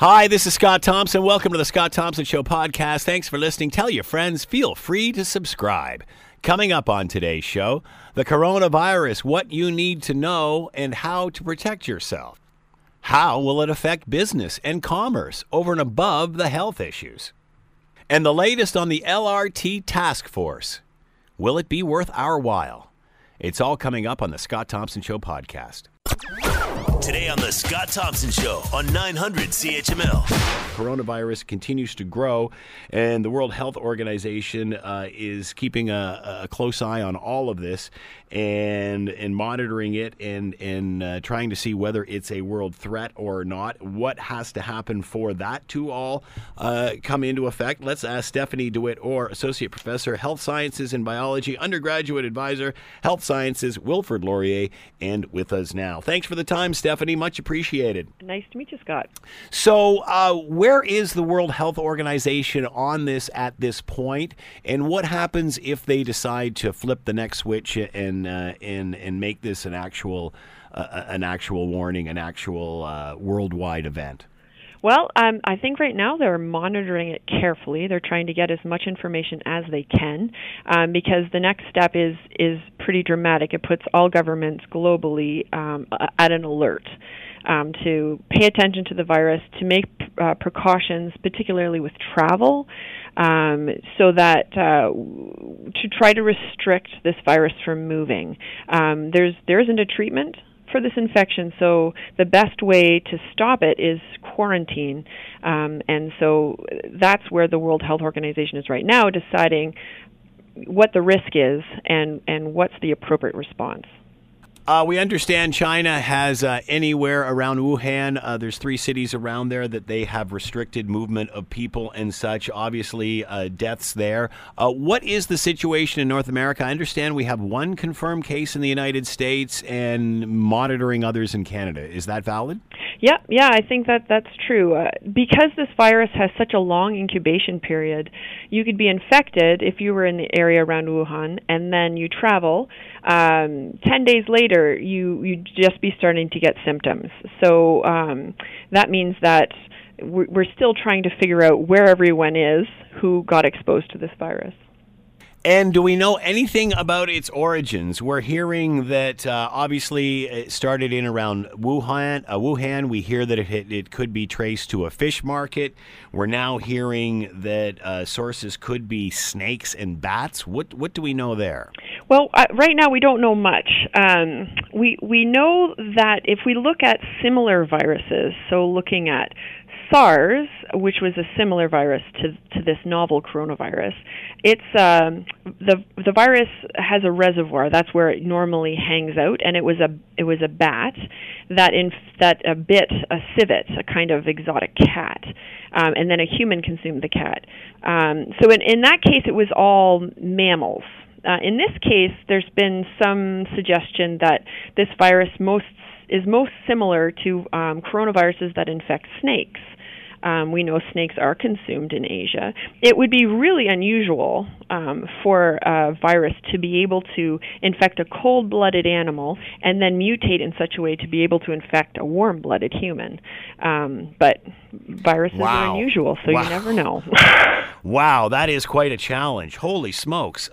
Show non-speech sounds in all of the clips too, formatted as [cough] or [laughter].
Hi, this is Scott Thompson. Welcome to the Scott Thompson Show podcast. Thanks for listening. Tell your friends, feel free to subscribe. Coming up on today's show, the coronavirus, what you need to know, and how to protect yourself. How will it affect business and commerce over and above the health issues? And the latest on the LRT task force. Will it be worth our while? It's all coming up on the Scott Thompson Show podcast. Today on the Scott Thompson Show on 900 CHML. Coronavirus continues to grow, and the World Health Organization uh, is keeping a, a, close eye on all of this and and monitoring it and and uh, trying to see whether it's a world threat or not. What has to happen for that to all uh, come into effect? Let's ask Stephanie Dewitte-Orr Associate Professor, Health Sciences and Biology, Undergraduate Advisor, Health Sciences, Wilfrid Laurier, and with us now. Thanks for the time, Stephanie. Stephanie. Much appreciated. Nice to meet you, Scott. So, uh, where is the World Health Organization on this at this point, and what happens if they decide to flip the next switch and uh, and and make this an actual uh, an actual warning, an actual uh, worldwide event? Well, um, I think right now they're monitoring it carefully. They're trying to get as much information as they can, um, because the next step is is pretty dramatic. It puts all governments globally um, at an alert. Um, to pay attention to the virus, to make uh, precautions, particularly with travel, um, so that uh, to try to restrict this virus from moving. Um, there's there isn't a treatment for this infection. So the best way to stop it is quarantine. Um, and so that's where the World Health Organization is right now, deciding what the risk is and, and what's the appropriate response. Uh, we understand China has uh, anywhere around Wuhan. Uh, there's three cities around there that they have restricted movement of people and such. Obviously, uh, deaths there. Uh, what is the situation in North America? I understand we have one confirmed case in the United States and monitoring others in Canada. Is that valid? Yeah, yeah, I think that that's true. Uh, because this virus has such a long incubation period, you could be infected if you were in the area around Wuhan, and then you travel. Um, Ten days later, you you'd just be starting to get symptoms. So um, that means that we're still trying to figure out where everyone is who got exposed to this virus. And do we know anything about its origins? We're hearing that uh, obviously it started in around Wuhan. Uh, Wuhan. We hear that it, it could be traced to a fish market. We're now hearing that uh, sources could be snakes and bats. What what do we know there? Well, uh, right now we don't know much. Um, we we know that if we look at similar viruses, so looking at SARS, which was a similar virus to to this novel coronavirus, it's um, the the virus has a reservoir. That's where it normally hangs out, and it was a it was a bat that in that a bit a civet, a kind of exotic cat, um, and then a human consumed the cat. Um, so in in that case, it was all mammals. Uh, in this case, there's been some suggestion that this virus most is most similar to um, coronaviruses that infect snakes. Um, we know snakes are consumed in Asia. It would be really unusual um, for a virus to be able to infect a cold blooded animal and then mutate in such a way to be able to infect a warm blooded human. Um, but viruses wow. are unusual, so wow. you never know. [laughs] wow, that is quite a challenge. Holy smokes.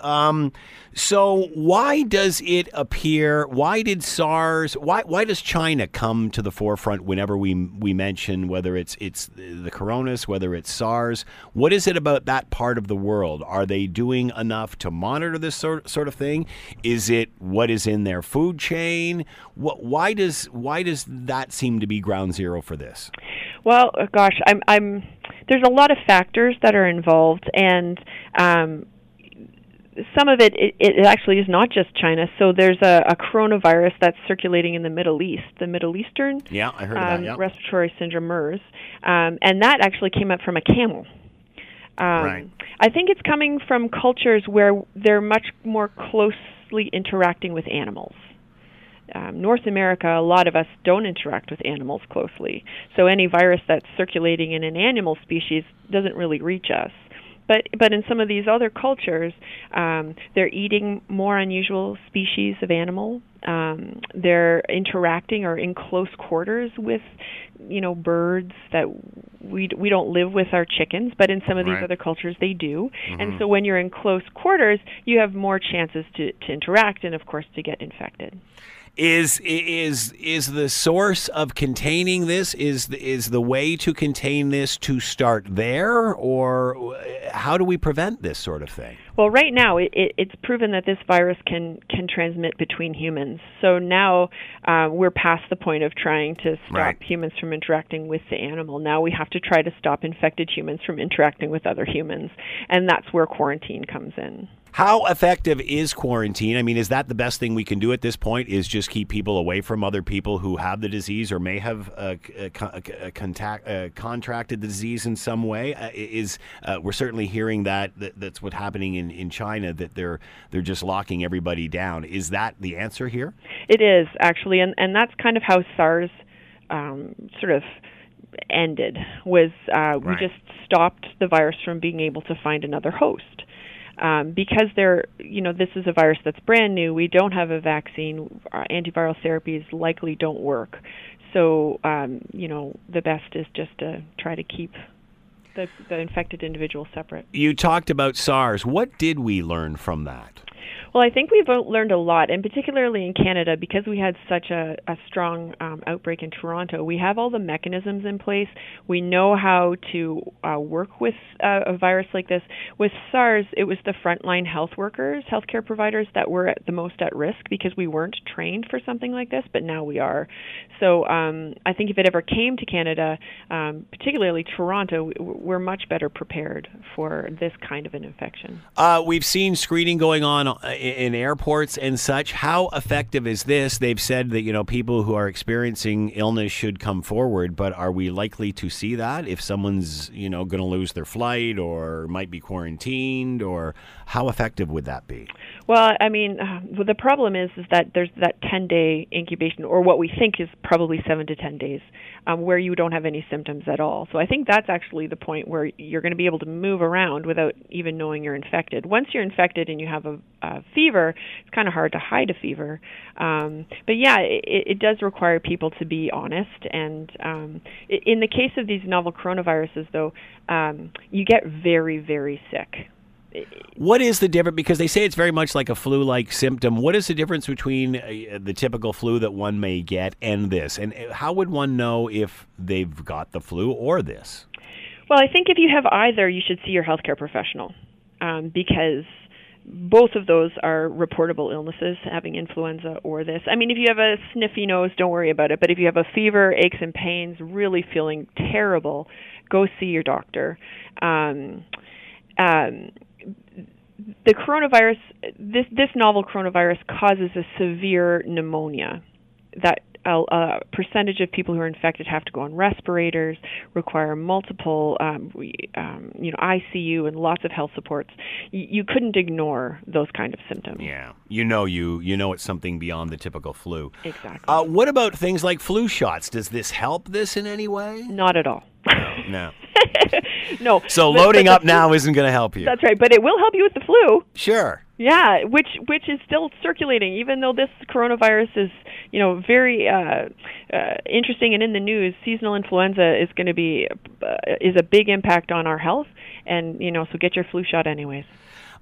So why does it appear? Why did SARS? Why why does China come to the forefront whenever we we mention whether it's it's the coronas, whether it's SARS? What is it about that part of the world? Are they doing enough to monitor this sort sort of thing? Is it what is in their food chain? What why does why does that seem to be ground zero for this? Well, gosh, I'm I'm there's a lot of factors that are involved and um, some of it, it, it actually is not just China. So there's a, a coronavirus that's circulating in the Middle East, the Middle Eastern yeah, I heard um, that, yeah. respiratory syndrome MERS, um, and that actually came up from a camel. Um, right. I think it's coming from cultures where they're much more closely interacting with animals. Um, North America, a lot of us don't interact with animals closely. So any virus that's circulating in an animal species doesn't really reach us. But but in some of these other cultures, um, they're eating more unusual species of animal. Um, they're interacting or in close quarters with, you know, birds that we we don't live with our chickens, but in some of these Right. other cultures they do. And so when you're in close quarters, you have more chances to to interact and of course to get infected. Is is is the source of containing this is the, is the way to contain this to start there, or how do we prevent this sort of thing? Well, right now it, it, it's proven that this virus can can transmit between humans. So now uh, we're past the point of trying to stop Right. humans from interacting with the animal. Now we have to try to stop infected humans from interacting with other humans, and that's where quarantine comes in. How effective is quarantine? I mean, is that the best thing we can do at this point? Is just keep people away from other people who have the disease or may have uh, uh, co- uh, contact, uh, contracted the disease in some way? Uh, is uh, we're certainly hearing that, that that's what's happening in, in China that they're they're just locking everybody down. Is that the answer here? It is actually, and and that's kind of how SARS um, sort of ended. Was uh, we Right. just stopped the virus from being able to find another host. Um, because they're, you know, this is a virus that's brand new. We don't have a vaccine. Our antiviral therapies likely don't work. So, um, you know, the best is just to try to keep the, the infected individual separate. You talked about SARS. What did we learn from that? Well, I think we've learned a lot, and particularly in Canada, because we had such a, a strong um, outbreak in Toronto, we have all the mechanisms in place. We know how to uh, work with uh, a virus like this. With SARS, it was the frontline health workers, healthcare providers that were at the most at risk because we weren't trained for something like this, but now we are. So um, I think if it ever came to Canada, um, particularly Toronto, we're much better prepared for this kind of an infection. Uh, we've seen screening going on uh, in airports and such. How effective is this? They've said that you know people who are experiencing illness should come forward, but are we likely to see that if someone's you know going to lose their flight or might be quarantined, or how effective would that be? Well, I mean, the problem is is that there's that 10 day incubation, or what we think is probably seven to 10 days, um, where you don't have any symptoms at all. So I think that's actually the point where you're going to be able to move around without even knowing you're infected. Once you're infected and you have a, a fever, it's kind of hard to hide a fever. Um, but yeah, it, it does require people to be honest. And um, in the case of these novel coronaviruses, though, um, you get very, very sick. What is the difference? Because they say it's very much like a flu-like symptom. What is the difference between uh, the typical flu that one may get and this? And uh, how would one know if they've got the flu or this? Well, I think if you have either, you should see your healthcare professional um, because both of those are reportable illnesses, having influenza or this. I mean, if you have a sniffy nose, don't worry about it. But if you have a fever, aches and pains, really feeling terrible, go see your doctor. Um, um, the coronavirus, this this novel coronavirus causes a severe pneumonia that a, a percentage of people who are infected have to go on respirators, require multiple, um, um, you know, ICU and lots of health supports. Y- you couldn't ignore those kind of symptoms. Yeah, you know you you know it's something beyond the typical flu. Exactly. Uh, what about things like flu shots? Does this help this in any way? Not at all. No. no. [laughs] [laughs] So but- but loading the up flu- now isn't going to help you. That's right, but it will help you with the flu. Sure. Yeah, which which is still circulating, even though this coronavirus is, you know, very uh, uh, interesting and in the news. Seasonal influenza is going to be uh, is a big impact on our health, and you know, so get your flu shot anyways.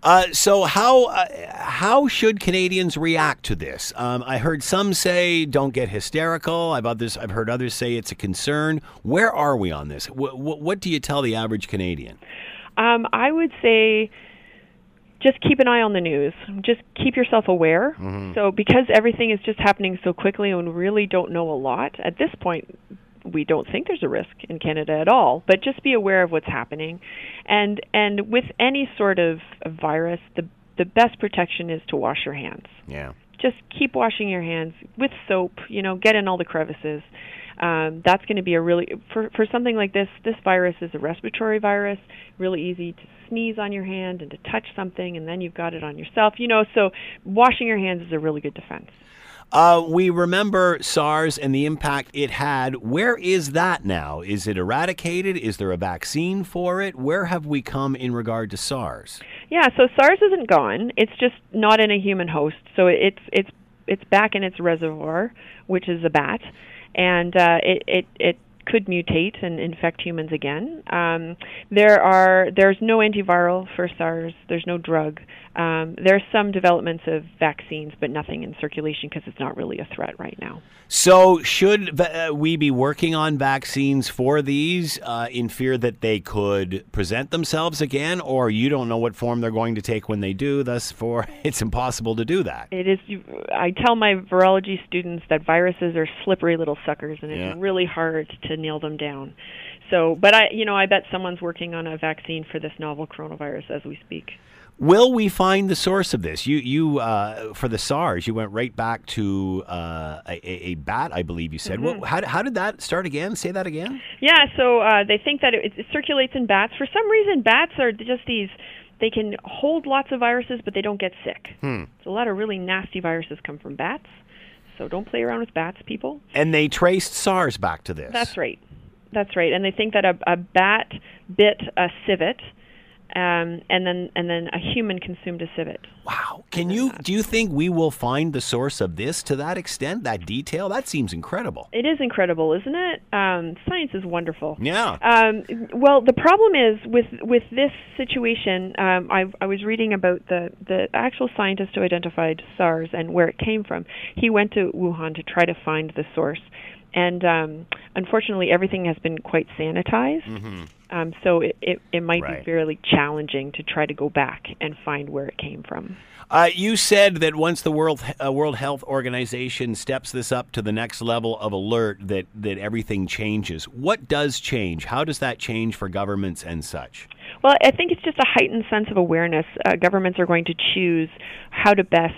Uh, so how uh, how should Canadians react to this? Um, I heard some say don't get hysterical. I've others I've heard others say it's a concern. Where are we on this? Wh- wh- what do you tell the average Canadian? Um, I would say just keep an eye on the news. Just keep yourself aware. So because everything is just happening so quickly and we really don't know a lot at this point, we don't think there's a risk in Canada at all. But just be aware of what's happening, and and with any sort of virus, the the best protection is to wash your hands Yeah. just keep washing your hands with soap. You know, get in all the crevices. Um, that's going to be a really for for something like this. This virus is a respiratory virus. Really easy to sneeze on your hand and to touch something, and then you've got it on yourself. You know, so washing your hands is a really good defense. Uh, we remember SARS and the impact it had. Where is that now? Is it eradicated? Is there a vaccine for it? Where have we come in regard to SARS? Yeah, so SARS isn't gone. It's just not in a human host. So it's it's it's back in its reservoir, which is a bat, and uh, it it it could mutate and infect humans again. Um, there are there's no antiviral for SARS. There's no drug. Um, are some developments of vaccines, but nothing in circulation because it's not really a threat right now. So, should uh, we be working on vaccines for these uh, in fear that they could present themselves again, or you don't know what form they're going to take when they do? Thus, for [laughs] it's impossible to do that. It is. I tell my virology students that viruses are slippery little suckers, and it's really hard to nail them down. So, but I, you know, I bet someone's working on a vaccine for this novel coronavirus as we speak. Will we find the source of this? You, you, uh, for the SARS, you went right back to uh, a, a bat, I believe you said. What, how, how did that start again? Say that again. Yeah, so uh, they think that it, it circulates in bats. For some reason, bats are just these. They can hold lots of viruses, but they don't get sick. Hmm. So a lot of really nasty viruses come from bats. So don't play around with bats, people. And they traced SARS back to this. That's right. That's right. And they think that a, a bat bit a civet, um, and then and then a human consumed a civet. Wow. Can you do you think we will find the source of this to that extent, that detail? That seems incredible. It is incredible, isn't it? Um, science is wonderful. Yeah. Um, well, the problem is with with this situation. Um, I, I was reading about the the actual scientist who identified SARS and where it came from. He went to Wuhan to try to find the source, and um, unfortunately, everything has been quite sanitized. Um, so it, it, it might Right. be fairly challenging to try to go back and find where it came from. Uh, you said that once the World uh, World Health Organization steps this up to the next level of alert, that that everything changes. What does change? How does that change for governments and such? Well, I think it's just a heightened sense of awareness. Uh, governments are going to choose how to best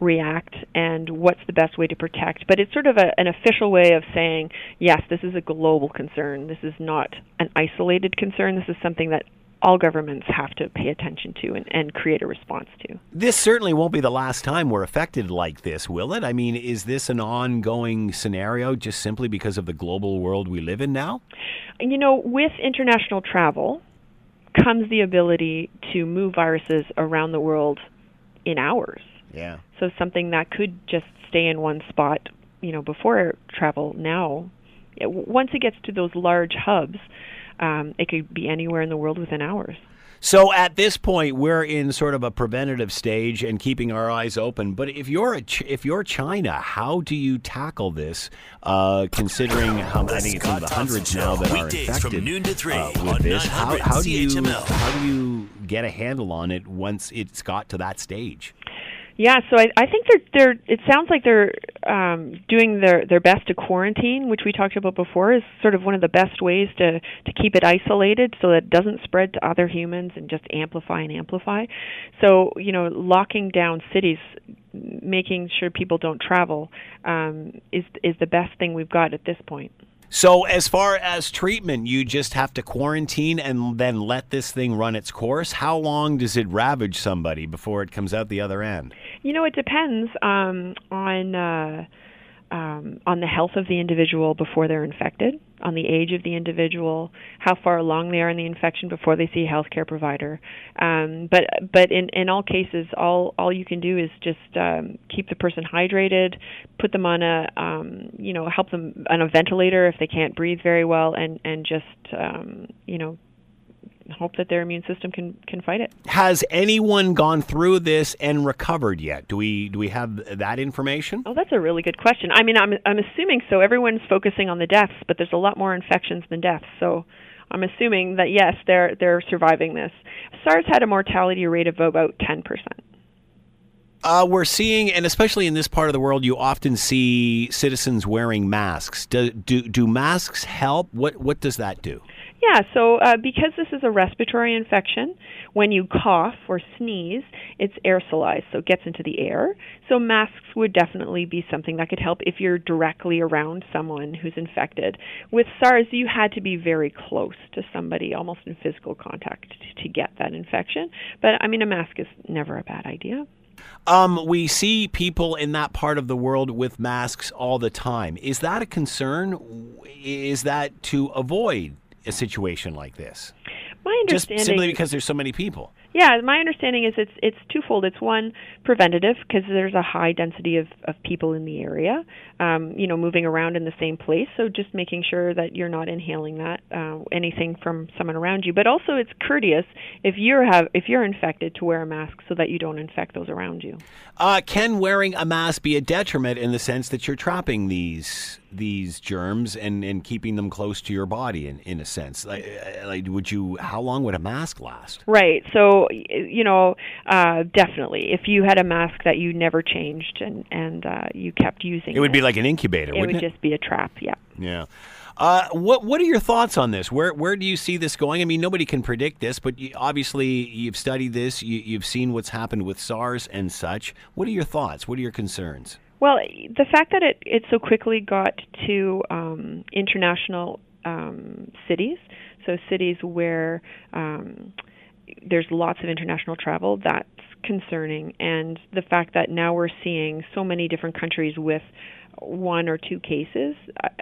react and what's the best way to protect. But it's sort of a, an official way of saying, yes, this is a global concern. This is not an isolated concern. This is something that all governments have to pay attention to and, and create a response to. This certainly won't be the last time we're affected like this, will it? I mean, is this an ongoing scenario just simply because of the global world we live in now? You know, with international travel comes the ability to move viruses around the world in hours. Yeah. So something that could just stay in one spot, you know, before travel now, it, once it gets to those large hubs, um, it could be anywhere in the world within hours. So at this point, we're in sort of a preventative stage and keeping our eyes open. But if you're a Ch- if you're China, how do you tackle this? Uh, considering how The I think it's in the hundreds now that are weekdays infected from noon to three uh, with this. How, how do you CHML. how do you get a handle on it once it's got to that stage? Yeah, so I, I think they're they're. It sounds like they're um, doing their their best to quarantine, which we talked about before, is sort of one of the best ways to to keep it isolated so that it doesn't spread to other humans and just amplify and amplify. So you know, locking down cities, making sure people don't travel, um, is is the best thing we've got at this point. So as far as treatment, you just have to quarantine and then let this thing run its course. How long does it ravage somebody before it comes out the other end? You know, it depends um, on uh, um, on the health of the individual before they're infected, on the age of the individual, how far along they are in the infection before they see a healthcare provider. Um, but but in, in all cases, all all you can do is just um, keep the person hydrated, put them on a um, you know help them on a ventilator if they can't breathe very well, and and just um, you know hope that their immune system can can fight it. Has anyone gone through this and recovered yet? Do we do we have that information? Oh, that's a really good question. I mean, I'm I'm assuming so. Everyone's focusing on the deaths, but there's a lot more infections than deaths. So, I'm assuming that yes, they're they're surviving this. SARS had a mortality rate of about 10%. Uh, we're seeing, and especially in this part of the world, you often see citizens wearing masks. Do do, do masks help? What what does that do? Yeah, so uh, because this is a respiratory infection, when you cough or sneeze, it's aerosolized, so it gets into the air. So masks would definitely be something that could help if you're directly around someone who's infected. With SARS, you had to be very close to somebody, almost in physical contact, to, get that infection. But I mean, a mask is never a bad idea. Um, we see people in that part of the world with masks all the time. Is that a concern? Is that to avoid a situation like this? My Just understanding simply because there's so many people. Yeah, my understanding is it's it's twofold. It's one preventative because there's a high density of, of people in the area, um, you know, moving around in the same place. So just making sure that you're not inhaling that uh, anything from someone around you. But also it's courteous if you're have if you're infected to wear a mask so that you don't infect those around you. Uh, can wearing a mask be a detriment in the sense that you're trapping these these germs and, and keeping them close to your body in, in a sense? Like, uh, like, would you? How long would a mask last? Right. So you know, uh, definitely, if you had a mask that you never changed and and uh, you kept using, It would be like an incubator, it would it? just be a trap. Yeah. Yeah. Uh, what What are your thoughts on this? Where Where do you see this going? I mean, nobody can predict this, but you, obviously you've studied this. You, you've seen what's happened with SARS and such. What are your thoughts? What are your concerns? Well, the fact that it, it so quickly got to um, international um, cities, so cities where um, there's lots of international travel, that's concerning. And the fact that now we're seeing so many different countries with one or two cases,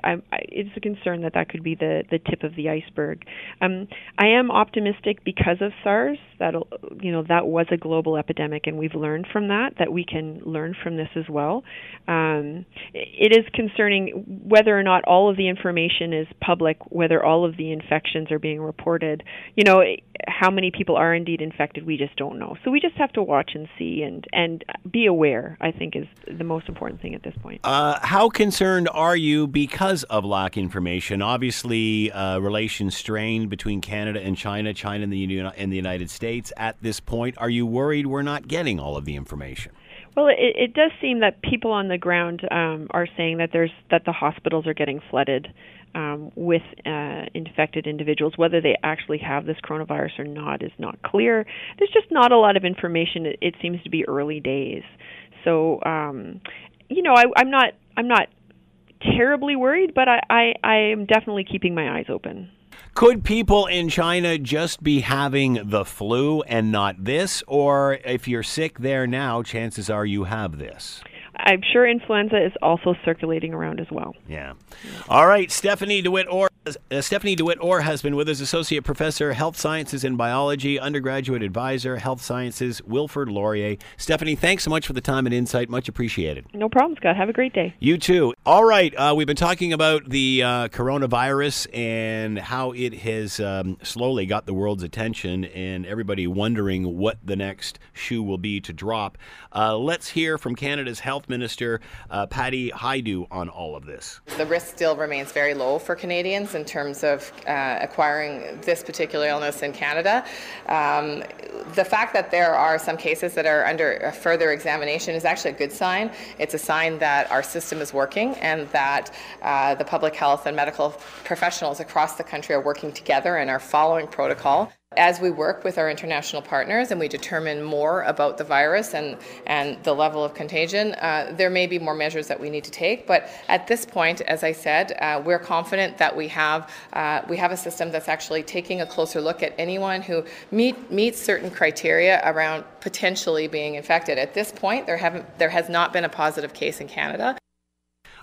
I, I, it's a concern that that could be the, the tip of the iceberg. Um, I am optimistic because of SARS. That you know that was a global epidemic, and we've learned from that that we can learn from this as well. Um, it is concerning whether or not all of the information is public, whether all of the infections are being reported. You know, how many people are indeed infected, we just don't know. So we just have to watch and see and and be aware. I think is the most important thing at this point. Uh, how concerned are you because of lack information? Obviously, uh, relations strained between Canada and China, China and the and the United States. At this point, are you worried we're not getting all of the information? Well, it, it does seem that people on the ground um, are saying that there's that the hospitals are getting flooded um, with uh, infected individuals. Whether they actually have this coronavirus or not is not clear. There's just not a lot of information. It, it seems to be early days. So, um, you know, I, I'm not I'm not terribly worried, but I, I, I am definitely keeping my eyes open. Could people in China just be having the flu and not this? Or if you're sick there now, chances are you have this. I'm sure influenza is also circulating around as well. Yeah. All right. Stephanie Dewitte-Orr. Uh, Stephanie Dewitte-Orr has been with us, Associate Professor, Health Sciences and Biology, Undergraduate Advisor, Health Sciences, Wilfrid Laurier. Stephanie, thanks so much for the time and insight. Much appreciated. No problem, Scott. Have a great day. You too. All right. Uh, we've been talking about the uh, coronavirus and how it has um, slowly got the world's attention and everybody wondering what the next shoe will be to drop. Uh, let's hear from Canada's Health Minister, uh, Patty Hajdu, on all of this. The risk still remains very low for Canadians in terms of uh, acquiring this particular illness in Canada. Um, the fact that there are some cases that are under further examination is actually a good sign. It's a sign that our system is working and that uh, the public health and medical professionals across the country are working together and are following protocol. As we work with our international partners and we determine more about the virus and, and the level of contagion, uh, there may be more measures that we need to take. But at this point, as I said, uh, we're confident that we have, uh, we have a system that's actually taking a closer look at anyone who meet, meets certain criteria around potentially being infected. At this point, there, haven't, there has not been a positive case in Canada.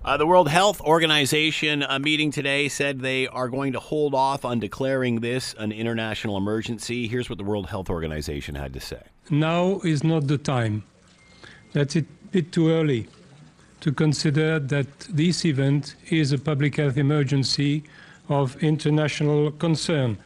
Uh, the World Health Organization uh, meeting today said they are going to hold off on declaring this an international emergency. Here's what the World Health Organization had to say. now is not the time. That's a bit too early to consider that this event is a public health emergency of international concern.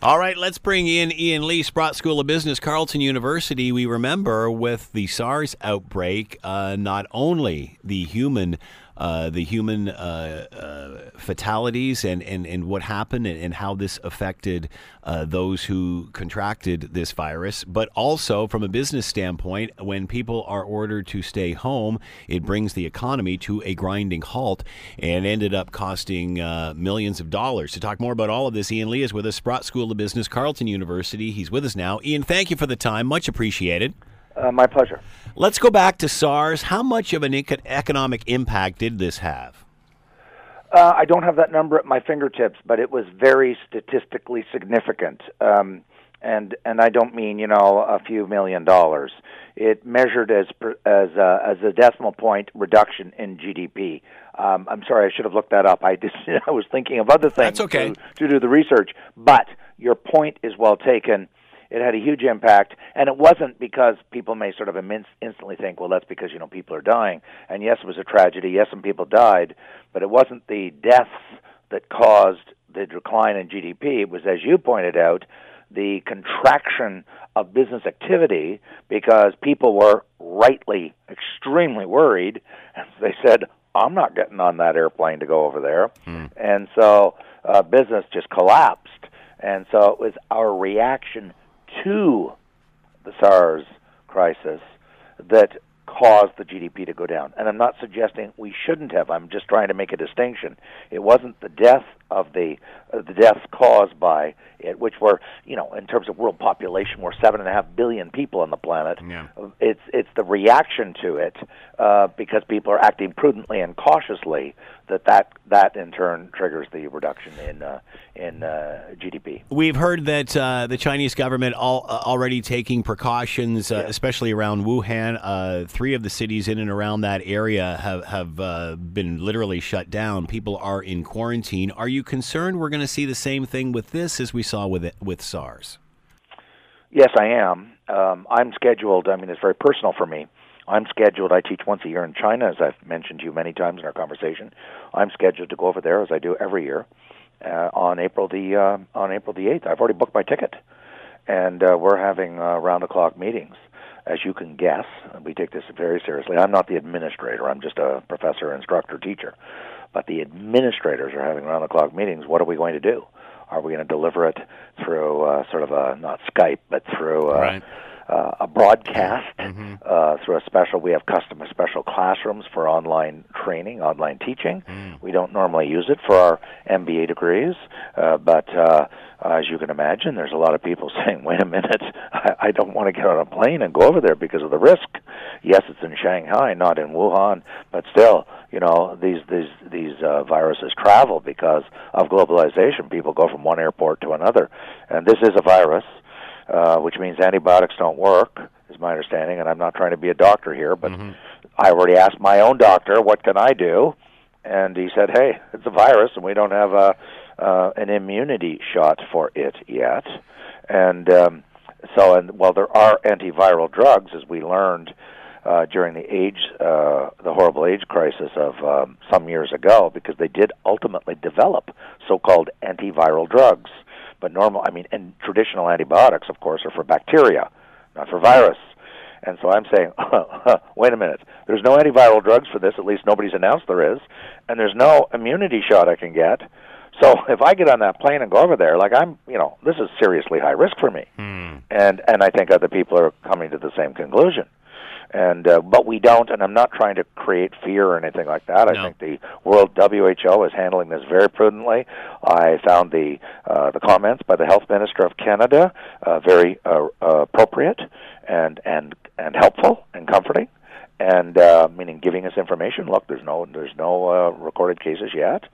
All right, let's bring in Ian Lee, Sprott School of Business, Carleton University. We remember with the SARS outbreak, uh, not only the human. Uh, the human uh, uh, fatalities and, and, and what happened and, and how this affected uh, those who contracted this virus, but also from a business standpoint, when people are ordered to stay home, it brings the economy to a grinding halt and ended up costing uh, millions of dollars. To talk more about all of this, Ian Lee is with us, Sprott School of Business, Carleton University. He's with us now. Ian, thank you for the time. Much appreciated. Uh, my pleasure. Let's go back to SARS. How much of an eco- economic impact did this have? Uh, I don't have that number at my fingertips, but it was very statistically significant. Um, and and I don't mean you know a few million dollars. It measured as per, as uh, as a decimal point reduction in GDP. Um, I'm sorry, I should have looked that up. I just [laughs] I was thinking of other things That's okay. to, to do the research. But your point is well taken. It had a huge impact, and it wasn't because people may sort of instantly think, well, that's because you know people are dying. And yes, it was a tragedy. Yes, some people died, but it wasn't the deaths that caused the decline in GDP. It was, as you pointed out, the contraction of business activity because people were rightly extremely worried. And they said, I'm not getting on that airplane to go over there. And so uh, business just collapsed. And so it was our reaction to the SARS crisis that caused the GDP to go down. And I'm not suggesting we shouldn't have. I'm just trying to make a distinction. It wasn't the death of the uh, the deaths caused by it, which were you know in terms of world population, we're seven and a half billion people on the planet. Yeah. It's it's the reaction to it uh, because people are acting prudently and cautiously that that that in turn triggers the reduction in uh, in uh, GDP. We've heard that uh, the Chinese government all, uh, already taking precautions, uh, especially around Wuhan. Uh, three of the cities in and around that area have have uh, been literally shut down. People are in quarantine. Are you concerned we're going to see the same thing with this as we saw with it, with SARS? Yes, I am. Um, I'm scheduled. I mean, it's very personal for me. I'm scheduled. I teach once a year in China, as I've mentioned to you many times in our conversation. I'm scheduled to go over there as I do every year uh, on April the uh, on April the eighth. I've already booked my ticket, and uh, we're having uh, round the clock meetings. As you can guess, we take this very seriously. I'm not the administrator. I'm just a professor, instructor, teacher. But the administrators are having round the clock meetings. What are we going to do? Are we going to deliver it through uh, sort of a not Skype, but through uh, Right. Uh, a broadcast uh, through a special. We have custom special classrooms for online training, online teaching. We don't normally use it for our MBA degrees, uh, but uh, as you can imagine, there's a lot of people [laughs] saying, "Wait a minute, I, I don't want to get on a plane and go over there because of the risk." Yes, it's in Shanghai, not in Wuhan, but still, you know, these these these uh, viruses travel because of globalization. People go from one airport to another, and this is a virus uh, which means antibiotics don't work, is my understanding. And I'm not trying to be a doctor here, but I already asked my own doctor, "What can I do?" And he said, "Hey, it's a virus, and we don't have a uh, an immunity shot for it yet." And um, so, and while there are antiviral drugs, as we learned uh, during the AIDS, uh, the horrible AIDS crisis of um, some years ago, because they did ultimately develop so-called antiviral drugs. But normal, I mean, and traditional antibiotics, of course, are for bacteria, not for virus. And so I'm saying, [laughs] wait a minute. There's no antiviral drugs for this. At least nobody's announced there is, and there's no immunity shot I can get. So [laughs] if I get on that plane and go over there, like I'm, you know, this is seriously high risk for me. Hmm. And and I think other people are coming to the same conclusion. And uh, but we don't, and I'm not trying to create fear or anything like that. No. I think the World WHO is handling this very prudently. I found the uh, the comments by the Health Minister of Canada uh, very uh, uh, appropriate and and and helpful and comforting and uh, meaning giving us information. Look, there's no there's no uh, recorded cases yet,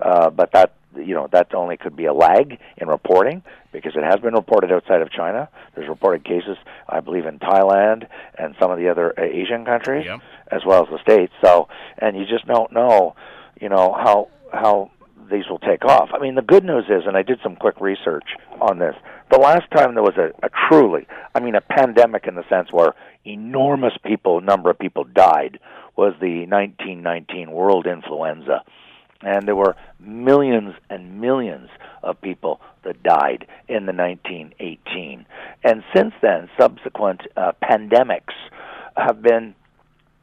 uh, but that you know that only could be a lag in reporting because it has been reported outside of China. There's reported cases, I believe, in Thailand and some of the other uh, Asian countries, as well as the states. So, and you just don't know, you know how how these will take off. I mean, the good news is, and I did some quick research on this. The last time there was a, a truly, I mean, a pandemic in the sense where enormous people, number of people died, was the 1919 world influenza, and there were millions and millions of people that died in the 1918. And since then, subsequent uh, pandemics have been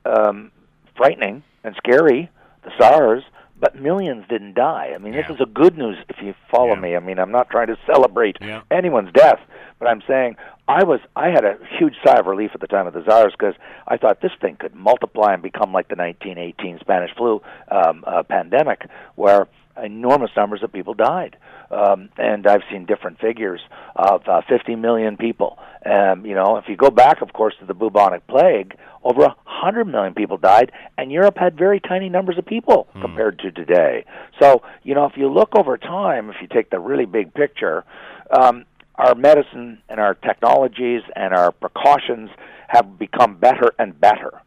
um, frightening and scary. The SARS, but millions didn't die. I mean, Yeah. this is a good news if you follow Yeah. me. I mean, I'm not trying to celebrate Yeah. anyone's death, but I'm saying I was I had a huge sigh of relief at the time of the SARS because I thought this thing could multiply and become like the 1918 Spanish flu um, uh, pandemic, where enormous numbers of people died. Um, and I've seen different figures of uh, 50 million people. Um, you know, if you go back, of course, to the bubonic plague, over a 100 million people died, and Europe had very tiny numbers of people compared to today. So, you know, if you look over time, if you take the really big picture, um, our medicine and our technologies and our precautions have become better and better.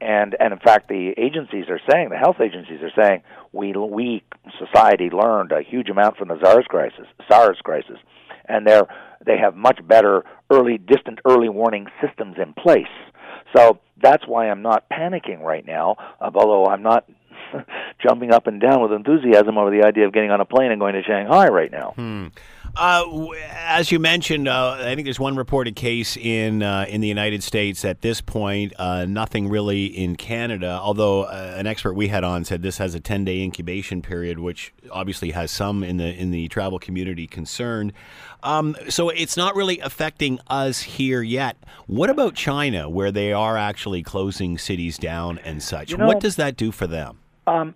And and in fact, the agencies are saying, the health agencies are saying, we we society learned a huge amount from the SARS crisis, SARS crisis, and they're they have much better early, distant early warning systems in place. So that's why I'm not panicking right now. Although I'm not [laughs] jumping up and down with enthusiasm over the idea of getting on a plane and going to Shanghai right now. Hmm. Uh, as you mentioned, uh, I think there's one reported case in uh, in the United States at this point. Uh, nothing really in Canada, although uh, an expert we had on said this has a 10 day incubation period, which obviously has some in the in the travel community concerned. Um, so it's not really affecting us here yet. What about China, where they are actually closing cities down and such? You know, what does that do for them? Um,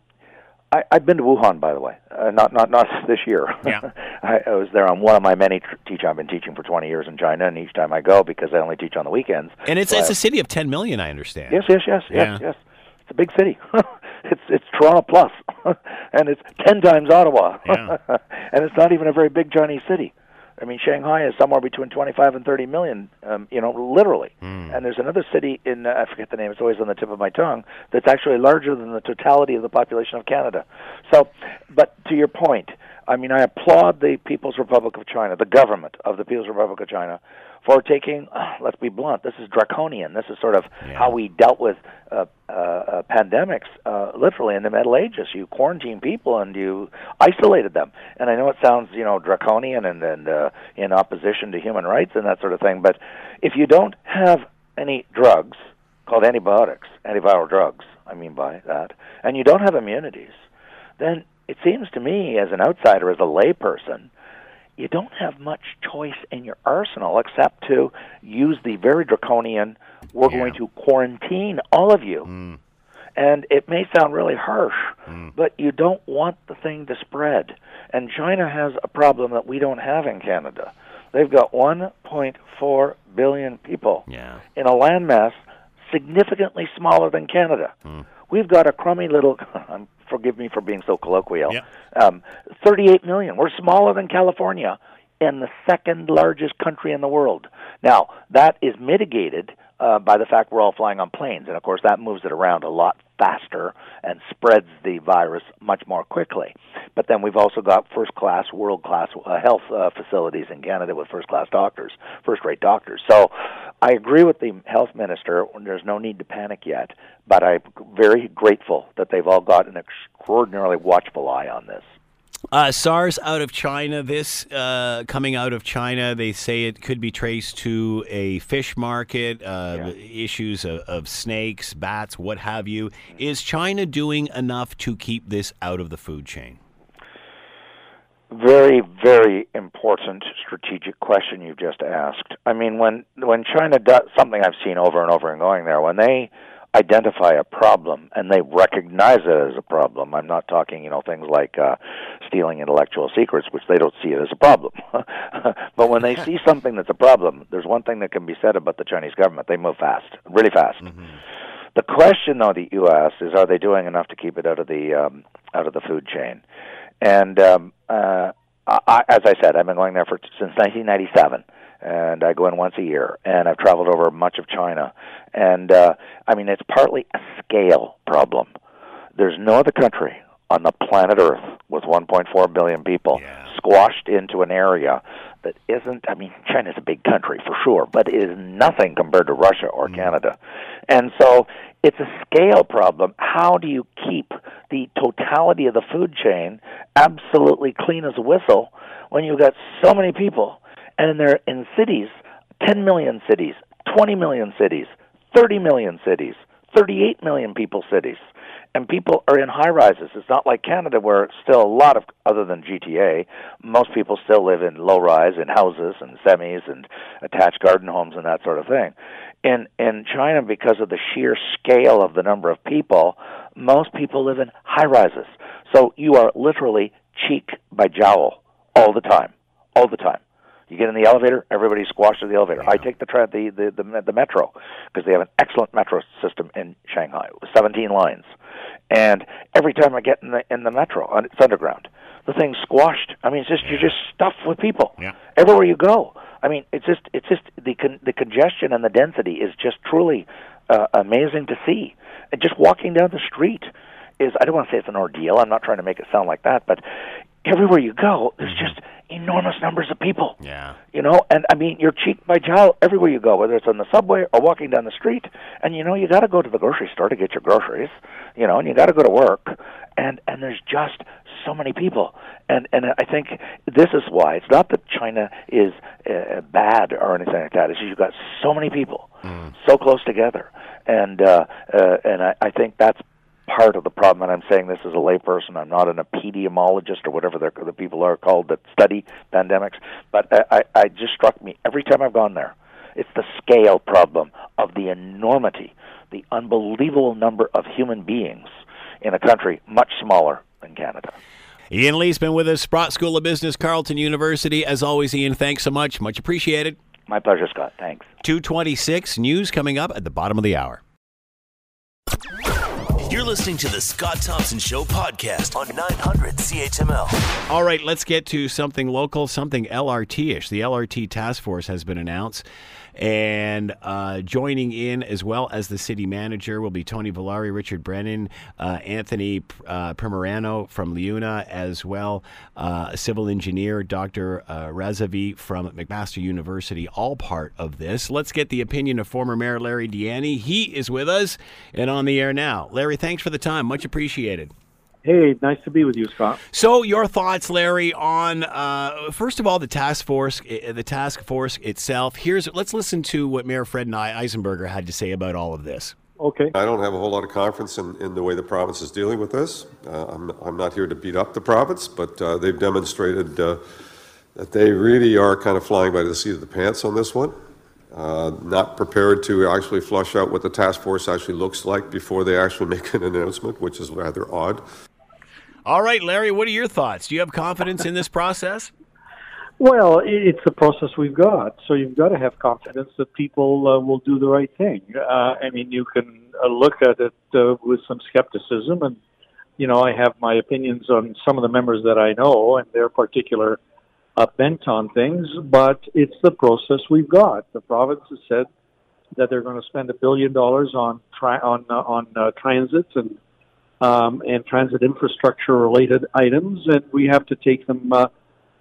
I, I've been to Wuhan, by the way. Uh, not not not [laughs] this year. Yeah. [laughs] I, I was there on one of my many tr- teach. I've been teaching for 20 years in China, and each time I go, because I only teach on the weekends. And it's so it's I- a city of 10 million, I understand. Yes, yes, yes, Yeah. yes, yes. It's a big city. [laughs] it's it's Toronto plus, and it's ten times Ottawa, Yeah. and it's not even a very big Chinese city. I mean, Shanghai is somewhere between 25 and 30 million, um, you know, literally. And there's another city in uh, I forget the name; it's always on the tip of my tongue. That's actually larger than the totality of the population of Canada. So, but to your point, I mean, I applaud the People's Republic of China, the government of the People's Republic of China, for taking. Uh, let's be blunt. This is draconian. This is sort of Yeah. how we dealt with uh, uh, uh, pandemics, uh, literally in the Middle Ages. You quarantine people and you isolated them. And I know it sounds, you know, draconian and, and uh, in opposition to human rights and that sort of thing. But if you don't have any drugs called antibiotics, antiviral drugs, I mean by that, and you don't have immunities, then it seems to me, as an outsider, as a layperson, you don't have much choice in your arsenal except to use the very draconian we're Yeah. going to quarantine all of you. Mm. And it may sound really harsh, Mm. but you don't want the thing to spread. And China has a problem that we don't have in Canada. They've got 1.4 billion people Yeah. in a landmass significantly smaller than Canada. Hmm. We've got a crummy little. [laughs] um, forgive me for being so colloquial. Yeah. Um, 38 million. We're smaller than California, and the second largest country in the world. Now that is mitigated uh, by the fact we're all flying on planes, and of course that moves it around a lot faster and spreads the virus much more quickly. But then we've also got first class, world class uh, health uh, facilities in Canada with first class doctors, first rate doctors. So I agree with the health minister. There's no need to panic yet, but I'm very grateful that they've all got an extraordinarily watchful eye on this. Uh, SARS out of China. This uh, coming out of China, they say it could be traced to a fish market, uh, issues of, of snakes, bats, what have you. Is China doing enough to keep this out of the food chain? very very important strategic question you've just asked i mean when when china does something i've seen over and over and going there when they identify a problem and they recognize it as a problem. I'm not talking you know things like uh stealing intellectual secrets which they don't see it as a problem. [laughs] But when they [laughs] see something that's a problem there's one thing that can be said about the chinese government. They move fast really fast. The question, though, that you asked is, are they doing enough to keep it out of the um, out of the food chain? And um, uh, I, as I said, I've been going there for since 1997, and I go in once a year. And I've traveled over much of China, and uh, I mean, it's partly a scale problem. There's no other country on the planet Earth with 1.4 billion people Yeah. squashed into an area that isn't. I mean, China's a big country for sure, but it is nothing compared to Russia or Canada. And so it's a scale problem. How do you keep the totality of the food chain absolutely clean as a whistle when you've got so many people and they're in cities, 10 million cities, 20 million cities, 30 million cities, 38 million people cities. And people are in high rises. It's not like Canada where still a lot of, other than GTA, most people still live in low rise, in houses and semis and attached garden homes and that sort of thing. In in China, because of the sheer scale of the number of people, most people live in high rises. So you are literally cheek by jowl all the time, all the time. You get in the elevator, everybody squashes in the elevator. I take the tra- the the the, the metro because they have an excellent metro system in Shanghai 17 lines. And every time I get in the in the metro, and it's underground, the thing's squashed. I mean, it's just you're just stuffed with people Yeah. everywhere you go. I mean, it's just it's just the con- the congestion and the density is just truly uh, amazing to see. And just walking down the street is I don't want to say it's an ordeal. I'm not trying to make it sound like that, but everywhere you go, there's mm-hmm. just enormous numbers of people. Yeah. You know, and I mean, you're cheek by jowl everywhere you go, whether it's on the subway or walking down the street. And you know, you got to go to the grocery store to get your groceries. You know, and you got to go to work. And and there's just so many people. And and I think this is why it's not that China is uh, bad or anything like that. It's just you've got so many people mm. so close together. And uh, uh, and I, I think that's part of the problem, and I'm saying this as a layperson. I'm not an epidemiologist or whatever the people are called that study pandemics. But I, I, I just struck me every time I've gone there. It's the scale problem of the enormity, the unbelievable number of human beings in a country much smaller than Canada. Ian Lee's been with us, Sprott School of Business, Carleton University. As always, Ian, thanks so much. Much appreciated. My pleasure, Scott. Thanks. 226 news coming up at the bottom of the hour. You're listening to the Scott Thompson Show podcast on 900 CHML. All right, let's get to something local, something LRT ish. The LRT task force has been announced. And uh, joining in as well as the city manager will be Tony Valeri, Richard Brennan, uh, Anthony uh, Primerano from LiUNA, as well uh, a civil engineer, Dr. Uh, Razavi from McMaster University, all part of this. Let's get the opinion of former Mayor Larry DiIanni. He is with us and on the air now. Larry, thanks for the time. Much appreciated. Hey, nice to be with you, Scott. So, your thoughts, Larry, on uh, first of all the task force, the task force itself. Here's let's listen to what Mayor Fred and I Eisenberger had to say about all of this. Okay. I don't have a whole lot of confidence in, in the way the province is dealing with this. Uh, I'm, I'm not here to beat up the province, but uh, they've demonstrated uh, that they really are kind of flying by the seat of the pants on this one. Uh, not prepared to actually flush out what the task force actually looks like before they actually [laughs] make an announcement, which is rather odd. All right, Larry, what are your thoughts? Do you have confidence in this process? Well, it's the process we've got. So you've got to have confidence that people uh, will do the right thing. Uh, I mean, you can uh, look at it uh, with some skepticism, and you know, I have my opinions on some of the members that I know and their particular uh, bent on things. But it's the process we've got. The province has said that they're going to spend a billion dollars on tri- on uh, on uh, transit and um, and transit infrastructure related items, and we have to take them uh,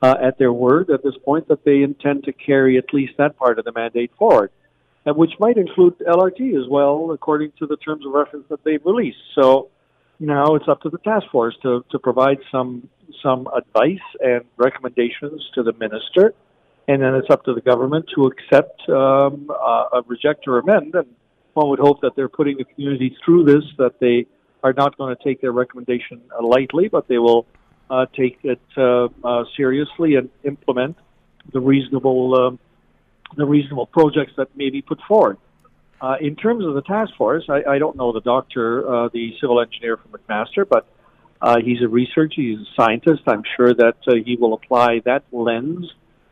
uh, at their word at this point that they intend to carry at least that part of the mandate forward, and which might include LRT as well, according to the terms of reference that they've released. So now it's up to the task force to, to provide some some advice and recommendations to the minister, and then it's up to the government to accept, um, uh, reject, or amend. And one would hope that they're putting the community through this, that they are not going to take their recommendation lightly, but they will uh, take it uh, uh, seriously and implement the reasonable um, the reasonable projects that may be put forward. Uh, in terms of the task force, I, I don't know the doctor, uh, the civil engineer from McMaster, but uh, he's a researcher, he's a scientist. I'm sure that he will apply that lens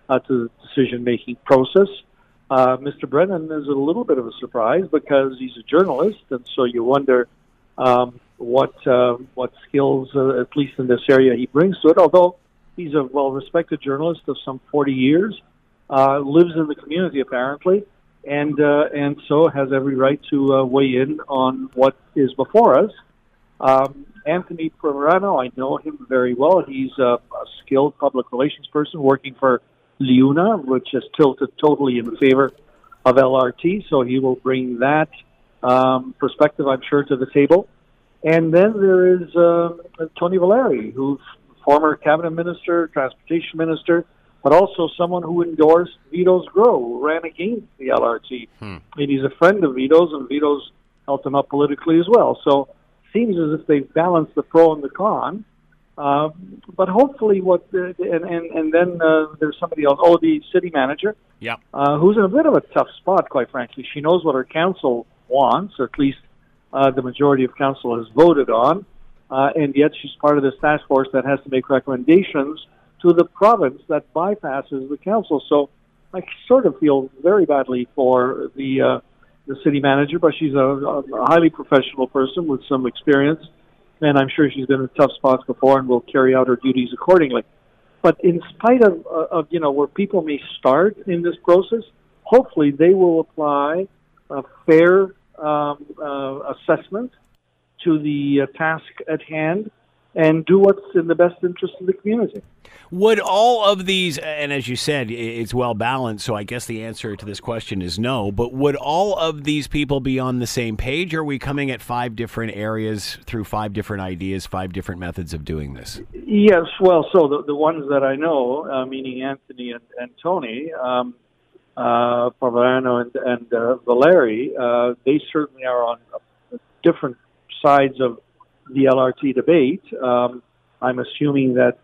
to the decision making process. Mr. Brennan is a little bit of a surprise because he's a journalist, and so you wonder um, what uh, what skills, uh, at least in this area, he brings to it. Although he's a well-respected journalist of some 40 years, uh, lives in the community apparently, and uh, and so has every right to uh, weigh in on what is before us. Um, Anthony Primerano, I know him very well. He's a, a skilled public relations person working for LiUNA, which is tilted totally in favor of LRT. So he will bring that um, perspective, I'm sure, to the table. And then there is uh, Tony Valeri, who's former cabinet minister, transportation minister, but also someone who endorsed Vito Sgro, who ran against the LRT. Hmm. And he's a friend of Vito's, and Vito's helped him up politically as well. So seems as if they've balanced the pro and the con. Uh, but hopefully, what the, and and and then uh, there's somebody else. Oh, the city manager. Yeah. Uh, who's in a bit of a tough spot, quite frankly. She knows what her council wants, at least uh, the majority of council has voted on, uh, and yet she's part of this task force that has to make recommendations to the province that bypasses the council. So I sort of feel very badly for the uh, the city manager, but she's a, a highly professional person with some experience, and I'm sure she's been in tough spots before and will carry out her duties accordingly. But in spite of, of you know where people may start in this process, hopefully they will apply a fair um, uh, assessment to the uh, task at hand and do what's in the best interest of the community. Would all of these, and as you said, it's well balanced, so I guess the answer to this question is no, but would all of these people be on the same page? Or are we coming at five different areas through five different ideas, five different methods of doing this? Yes, well, so the, the ones that I know, uh, meaning Anthony and, and Tony, um, uh, and, and uh, Valeri, uh, they certainly are on different sides of the LRT debate. Um, I'm assuming that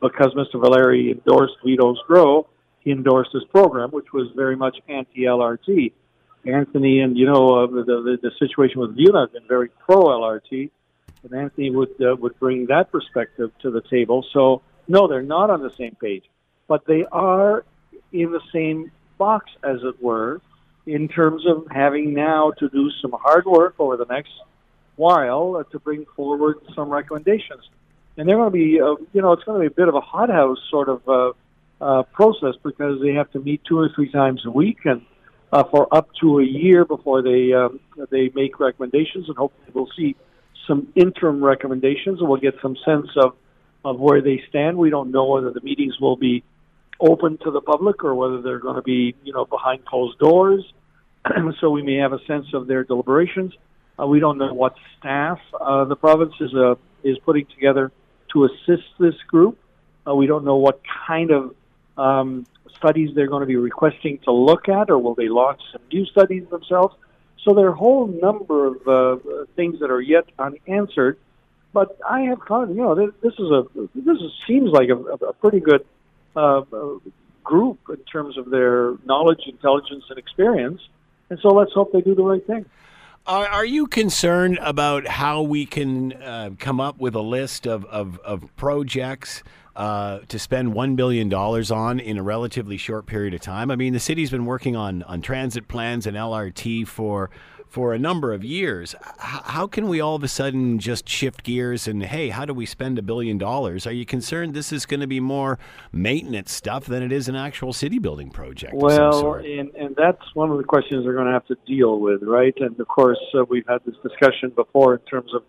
because Mr. Valeri endorsed Vito Sgro, he endorsed his program, which was very much anti-LRT. Anthony and you know uh, the, the the situation with LiUNA has been very pro LRT, and Anthony would uh, would bring that perspective to the table. So no, they're not on the same page, but they are in the same box, as it were, in terms of having now to do some hard work over the next while uh, to bring forward some recommendations. And they're going to be, uh, you know, it's going to be a bit of a hothouse sort of uh, uh, process because they have to meet two or three times a week and uh, for up to a year before they um, they make recommendations. And hopefully we'll see some interim recommendations and we'll get some sense of of where they stand. We don't know whether the meetings will be open to the public or whether they're going to be, you know, behind closed doors. [clears throat] so we may have a sense of their deliberations. Uh, we don't know what staff uh, the province is uh, is putting together to assist this group. Uh, we don't know what kind of um, studies they're going to be requesting to look at, or will they launch some new studies themselves? So there are a whole number of uh, things that are yet unanswered. But I have, you know, this, is a this is, seems like a, a pretty good uh, group in terms of their knowledge, intelligence, and experience. And so let's hope they do the right thing. Are, are you concerned about how we can uh, come up with a list of, of, of projects uh, to spend $1 billion on in a relatively short period of time? I mean, the city's been working on, on transit plans and LRT for for a number of years. how can we all of a sudden just shift gears and hey, how do we spend a billion dollars? Are you concerned this is going to be more maintenance stuff than it is an actual city building project? Well, and and that's one of the questions they're going to have to deal with, right? And of course, uh, we've had this discussion before in terms of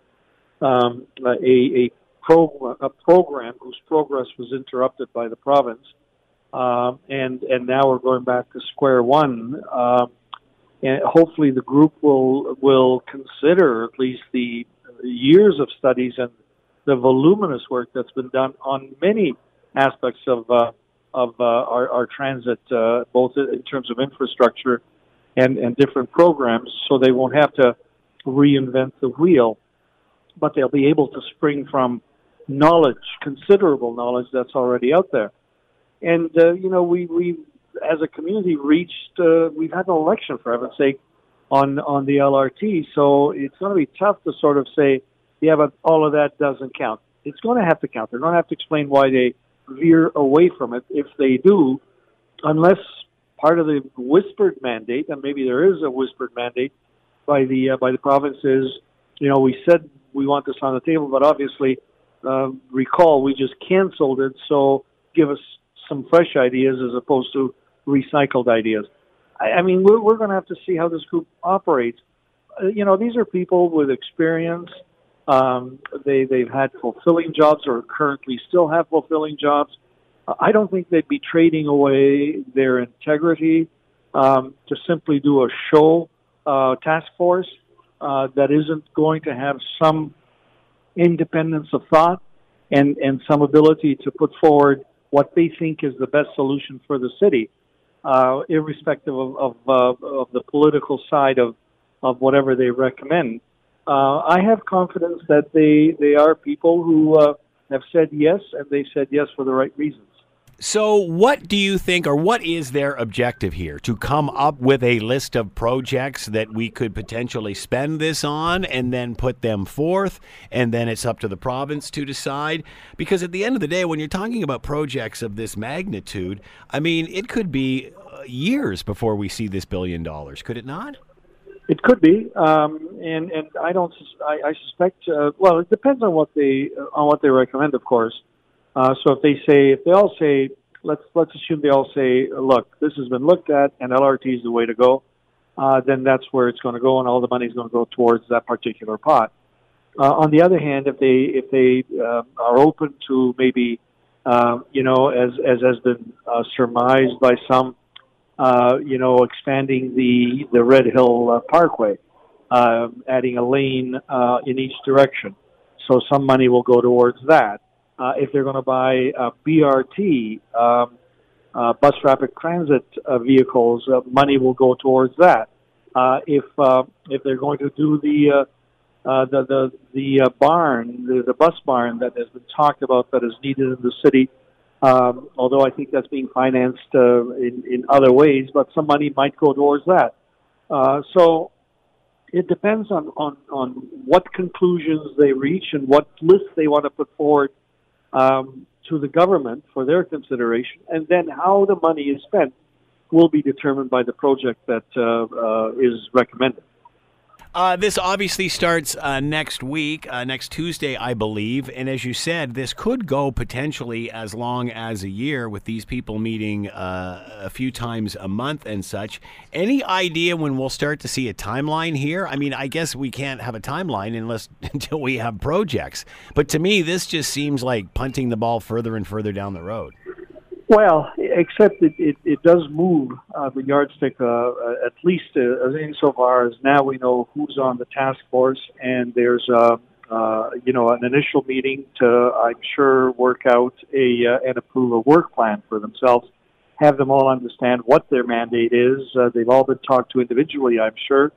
um, a a pro a program whose progress was interrupted by the province. Um, and and now we're going back to square one. Um, and hopefully the group will will consider at least the years of studies and the voluminous work that's been done on many aspects of uh, of uh, our, our, transit, uh, both in terms of infrastructure and, and different programs, so they won't have to reinvent the wheel, but they'll be able to spring from knowledge, considerable knowledge that's already out there. And uh, you know, we we as a community reached. Uh, we've had an election for heaven's sake on on the LRT, so it's going to be tough to sort of say, yeah, but all of that doesn't count. It's going to have to count. They're going to have to explain why they veer away from it. If they do, unless part of the whispered mandate, and maybe there is a whispered mandate by the uh, by the provinces. You know, we said we want this on the table, but obviously, uh, recall we just canceled it. So give us some fresh ideas as opposed to recycled ideas. I, I mean, we're, we're going to have to see how this group operates. Uh, you know, these are people with experience. Um, they they've had fulfilling jobs or currently still have fulfilling jobs. I don't think they'd be trading away their integrity um, to simply do a show uh, task force uh, that isn't going to have some independence of thought and and some ability to put forward what they think is the best solution for the city uh, irrespective of of, uh, of the political side of of whatever they recommend. Uh, I have confidence that they they are people who uh, have said yes, and they said yes for the right reasons. So, what do you think, or what is their objective here? To come up with a list of projects that we could potentially spend this on and then put them forth, and then it's up to the province to decide? Because at the end of the day, when you're talking about projects of this magnitude, I mean, it could be uh, years before we see this billion dollars, could it not? It could be, um, and and I don't. I, I suspect. Uh, well, it depends on what they uh, on what they recommend, of course. Uh, so if they say, if they all say, let's let's assume they all say, look, this has been looked at, and LRT is the way to go, uh, then that's where it's going to go, and all the money is going to go towards that particular pot. Uh, on the other hand, if they if they uh, are open to maybe, uh, you know, as as has been uh, surmised by some, uh, you know, expanding the the Red Hill uh, Parkway, uh, adding a lane uh, in each direction, so some money will go towards that. Uh, if they're going to buy uh, BRT, um, uh, bus rapid transit uh, vehicles, uh, money will go towards that. Uh, if uh, if they're going to do the uh, uh, the the the uh, barn, the, the bus barn that has been talked about that is needed in the city. Um, although I think that's being financed uh, in in other ways, but some money might go towards that. Uh, so it depends on, on on what conclusions they reach and what list they want to put forward um, to the government for their consideration, and then how the money is spent will be determined by the project that uh, uh, is recommended. Uh, this obviously starts uh, next week, uh, next Tuesday, I believe. And as you said, this could go potentially as long as a year with these people meeting uh, a few times a month and such. Any idea when we'll start to see a timeline here? I mean, I guess we can't have a timeline unless [laughs] until we have projects. But to me, this just seems like punting the ball further and further down the road. Well, except it, it, it does move uh, the yardstick uh, uh, at least uh, insofar as now we know who's on the task force, and there's uh, uh, you know an initial meeting to I'm sure work out a uh, and approve a work plan for themselves, have them all understand what their mandate is. Uh, they've all been talked to individually, I'm sure.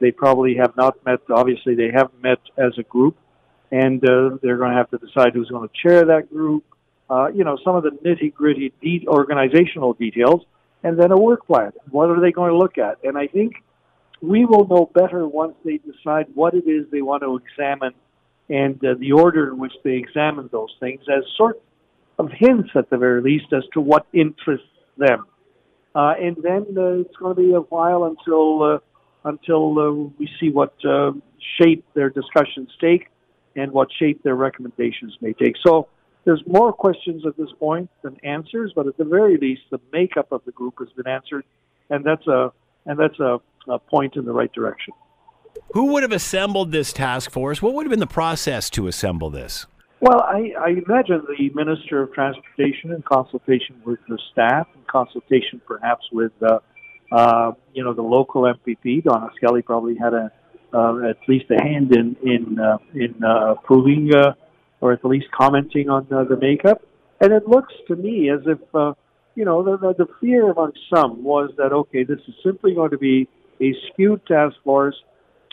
They probably have not met. Obviously, they haven't met as a group, and uh, they're going to have to decide who's going to chair that group uh, you know, some of the nitty gritty de- organizational details, and then a work plan. What are they going to look at? And I think we will know better once they decide what it is they want to examine and uh, the order in which they examine those things as sort of hints, at the very least, as to what interests them. Uh, and then uh, it's going to be a while until uh, until uh, we see what uh, shape their discussions take and what shape their recommendations may take. So there's more questions at this point than answers, but at the very least, the makeup of the group has been answered, and that's a and that's a, a point in the right direction. Who would have assembled this task force? What would have been the process to assemble this? Well, I, I imagine the Minister of Transportation, in consultation with the staff, in consultation perhaps with uh, uh, you know the local MPP, Donna Skelly probably had a uh, at least a hand in in uh, in uh, approving uh, or at least commenting on the, the makeup. And it looks to me as if, uh, you know, the, the, the fear among some was that, okay, this is simply going to be a skewed task force,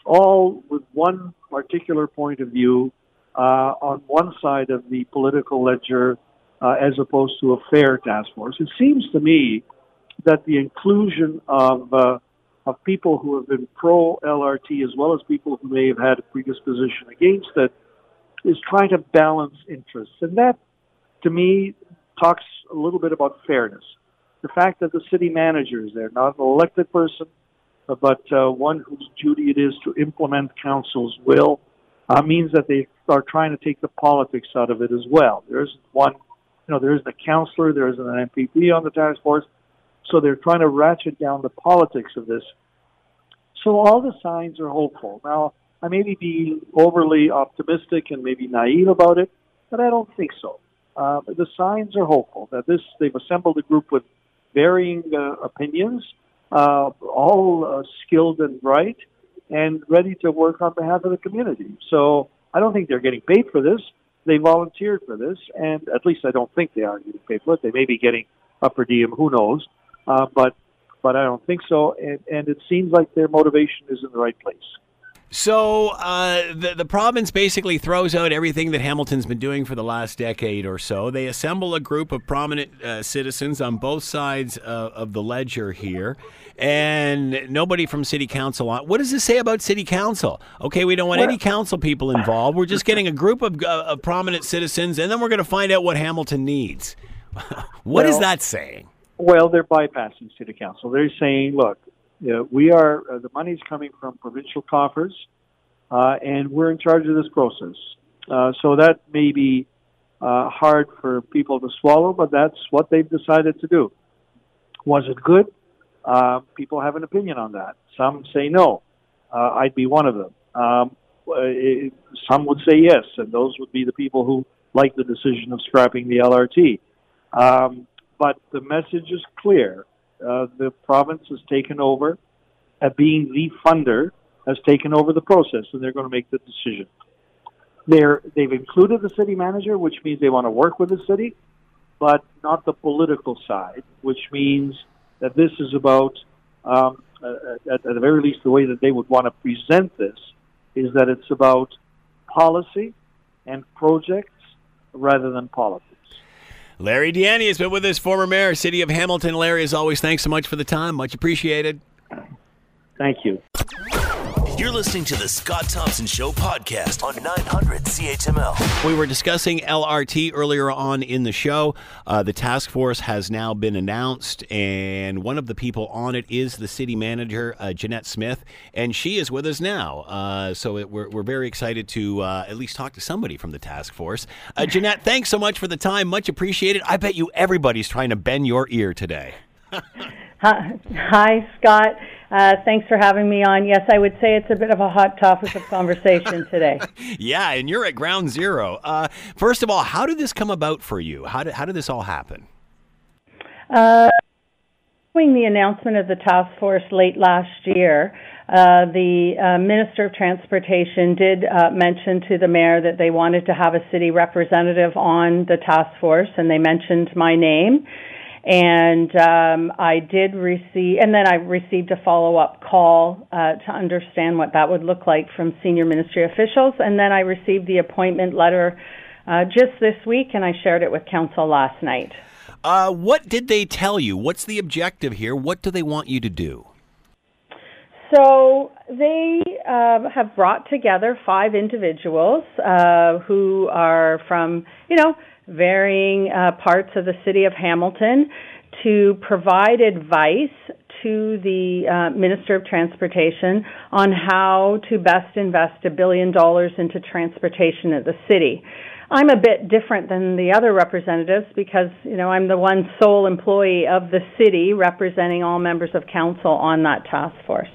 all with one particular point of view uh, on one side of the political ledger uh, as opposed to a fair task force. It seems to me that the inclusion of uh, of people who have been pro LRT as well as people who may have had a predisposition against it is trying to balance interests. And that, to me, talks a little bit about fairness. The fact that the city manager is there, not an elected person, but uh, one whose duty it is to implement council's will, uh, means that they are trying to take the politics out of it as well. There isn't one, you know, there isn't a councillor, there isn't an MPP on the task force, so they're trying to ratchet down the politics of this. So all the signs are hopeful. Now, I may be overly optimistic and maybe naive about it, but I don't think so. Uh, the signs are hopeful that this they've assembled a group with varying uh, opinions, uh, all uh, skilled and bright, and ready to work on behalf of the community. So I don't think they're getting paid for this. They volunteered for this, and at least I don't think they are getting paid for it. They may be getting a per diem, who knows? Uh, but but I don't think so. And, and it seems like their motivation is in the right place. So uh, the the province basically throws out everything that Hamilton's been doing for the last decade or so. They assemble a group of prominent uh, citizens on both sides uh, of the ledger here, and nobody from city council. On what does this say about city council? Okay, we don't want any council people involved. We're just getting a group of, uh, of prominent citizens, and then we're going to find out what Hamilton needs. [laughs] what well, is that saying? Well, they're bypassing city council. They're saying, look, yeah, we are, uh, the money's coming from provincial coffers, uh, and we're in charge of this process. Uh, so that may be uh, hard for people to swallow, but that's what they've decided to do. Was it good? Uh, people have an opinion on that. Some say no. Uh, I'd be one of them. Um, it, some would say yes, and those would be the people who like the decision of scrapping the LRT. Um, but the message is clear. Uh, the province has taken over, uh, being the funder, has taken over the process, and they're going to make the decision. They're, they've included the city manager, which means they want to work with the city, but not the political side, which means that this is about, um, at, at the very least, the way that they would want to present this is that it's about policy and projects rather than politics. Larry DiIanni has been with us, former mayor, City of Hamilton. Larry, as always, thanks so much for the time. Much appreciated. Thank you. You're listening to the Scott Thompson Show podcast on 900 CHML. We were discussing LRT earlier on in the show. Uh, the task force has now been announced, and one of the people on it is the city manager, uh, Janette Smith, and she is with us now. Uh, so it, we're, we're very excited to uh, at least talk to somebody from the task force. Uh, Jeanette, thanks so much for the time. Much appreciated. I bet you everybody's trying to bend your ear today. Hi, hi, Scott. Uh, thanks for having me on. Yes, I would say it's a bit of a hot topic of conversation today. [laughs] yeah, and you're at ground zero. Uh, first of all, how did this come about for you? How did, how did this all happen? Uh, following the announcement of the task force late last year, uh, the uh, Minister of Transportation did uh, mention to the mayor that they wanted to have a city representative on the task force, and they mentioned my name and um, I did receive, and then I received a follow up call uh, to understand what that would look like from senior ministry officials, and then I received the appointment letter uh, just this week, and I shared it with council last night. Uh, what did they tell you? What's the objective here? What do they want you to do? So they uh, have brought together five individuals uh, who are from, you know, varying uh, parts of the city of Hamilton to provide advice to the uh, Minister of Transportation on how to best invest a billion dollars into transportation at the city. I'm a bit different than the other representatives because, you know, I'm the one sole employee of the city representing all members of council on that task force.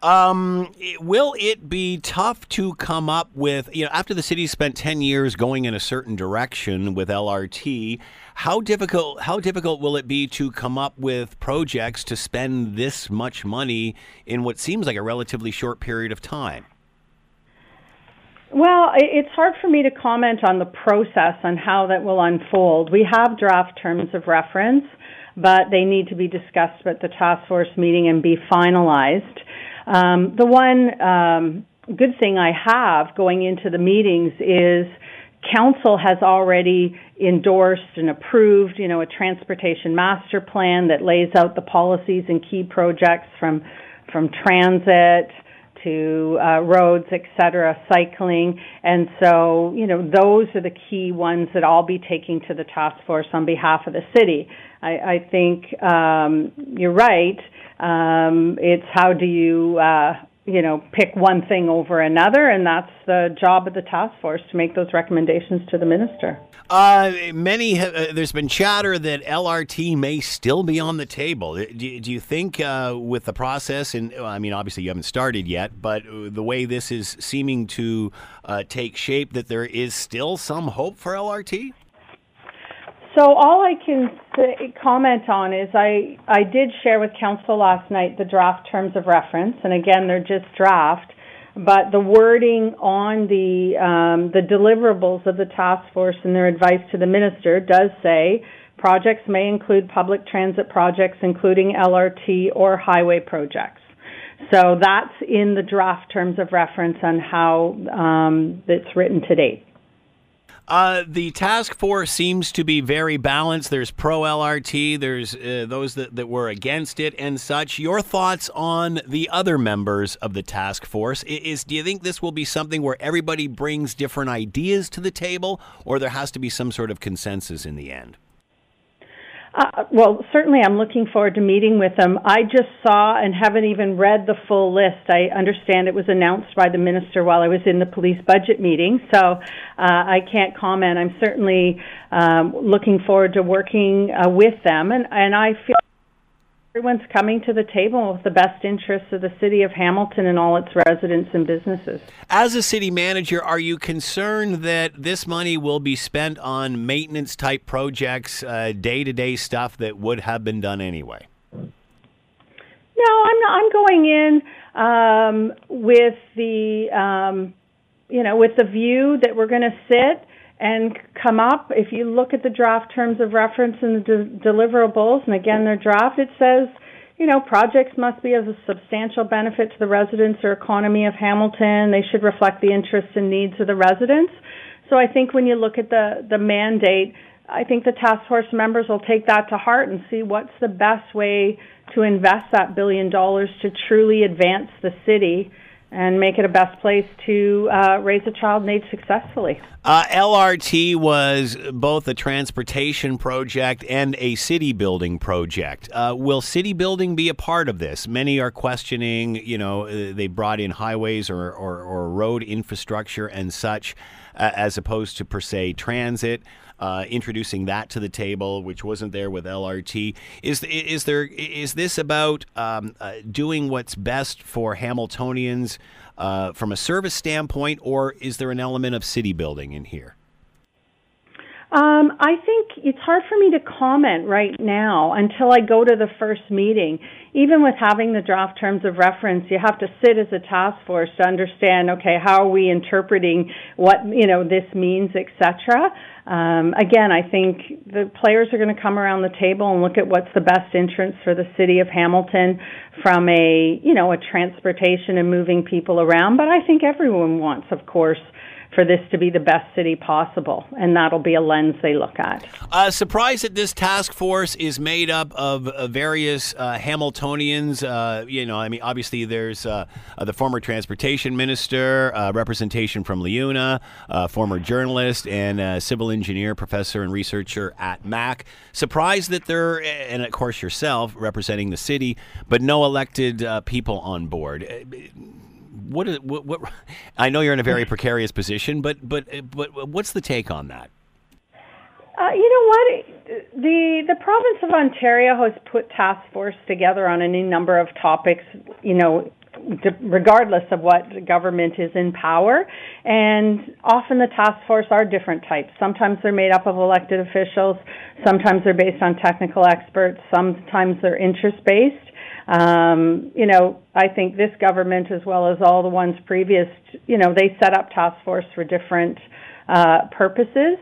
Um, will it be tough to come up with, you know, after the city spent 10 years going in a certain direction with LRT, how difficult how difficult will it be to come up with projects to spend this much money in what seems like a relatively short period of time? Well, it's hard for me to comment on the process on how that will unfold. We have draft terms of reference, but they need to be discussed at the task force meeting and be finalized. Um, the one um, good thing I have going into the meetings is council has already endorsed and approved, you know, a transportation master plan that lays out the policies and key projects from from transit to uh, roads, et cetera, cycling. And so, you know, those are the key ones that I'll be taking to the task force on behalf of the city. I, I think um, you're right. Um, it's how do you, uh, you know, pick one thing over another, and that's the job of the task force to make those recommendations to the minister. Uh, many, uh, there's been chatter that LRT may still be on the table. Do, do you think, uh, with the process, and I mean, obviously you haven't started yet, but the way this is seeming to uh, take shape, that there is still some hope for LRT? So all I can say, comment on is I, I did share with council last night the draft terms of reference, and again, they're just draft, but the wording on the, um, the deliverables of the task force and their advice to the minister does say projects may include public transit projects, including LRT or highway projects. So that's in the draft terms of reference on how um, it's written to date. Uh, the task force seems to be very balanced. There's pro LRT, there's uh, those that, that were against it and such. Your thoughts on the other members of the task force? Is do you think this will be something where everybody brings different ideas to the table, or there has to be some sort of consensus in the end? Uh, well, certainly I'm looking forward to meeting with them. I just saw and haven't even read the full list. I understand it was announced by the minister while I was in the police budget meeting, so uh, I can't comment. I'm certainly um, looking forward to working uh, with them, and, and I feel everyone's coming to the table with the best interests of the city of Hamilton and all its residents and businesses. As a city manager, are you concerned that this money will be spent on maintenance type projects, day to day stuff that would have been done anyway? No, I'm not. I'm going in um, with the um, you know with the view that we're going to sit and come up. If you look at the draft terms of reference and the de- deliverables, and again, they're draft, it says, you know, projects must be of a substantial benefit to the residents or economy of Hamilton. They should reflect the interests and needs of the residents. So I think when you look at the, the mandate, I think the task force members will take that to heart and see what's the best way to invest that billion dollars to truly advance the city and make it a best place to uh, raise a child and age successfully. Uh, LRT was both a transportation project and a city building project. Uh, will city building be a part of this? Many are questioning, you know, uh, they brought in highways or, or, or road infrastructure and such, uh, as opposed to per se transit uh, introducing that to the table, which wasn't there with LRT. Is is there is this about um, uh, doing what's best for Hamiltonians uh, from a service standpoint, or is there an element of city building in here? Um, I think it's hard for me to comment right now until I go to the first meeting. Even with having the draft terms of reference, you have to sit as a task force to understand, okay, how are we interpreting what, you know, this means, etc. Um, again, I think the players are going to come around the table and look at what's the best interest for the city of Hamilton from a, you know, a transportation and moving people around. But I think everyone wants, of course, for this to be the best city possible, and that'll be a lens they look at. Uh, surprised that this task force is made up of uh, various uh, Hamiltonians. Uh, you know, I mean, obviously there's uh, uh, the former transportation minister, representation from LiUNA, former journalist, and civil engineer, professor, and researcher at MAC. Surprised that there, and of course yourself representing the city, but no elected people on board what is what, what? [laughs] I know you're in a very [laughs] precarious position, but but but what's the take on that? Uh, you know what? The the province of Ontario has put task force together on any number of topics. You know, regardless of what government is in power. And often the task force are different types. Sometimes they're made up of elected officials, sometimes they're based on technical experts, sometimes they're interest based. Um, you know, I think this government, as well as all the ones previous, you know, they set up task force for different uh, purposes.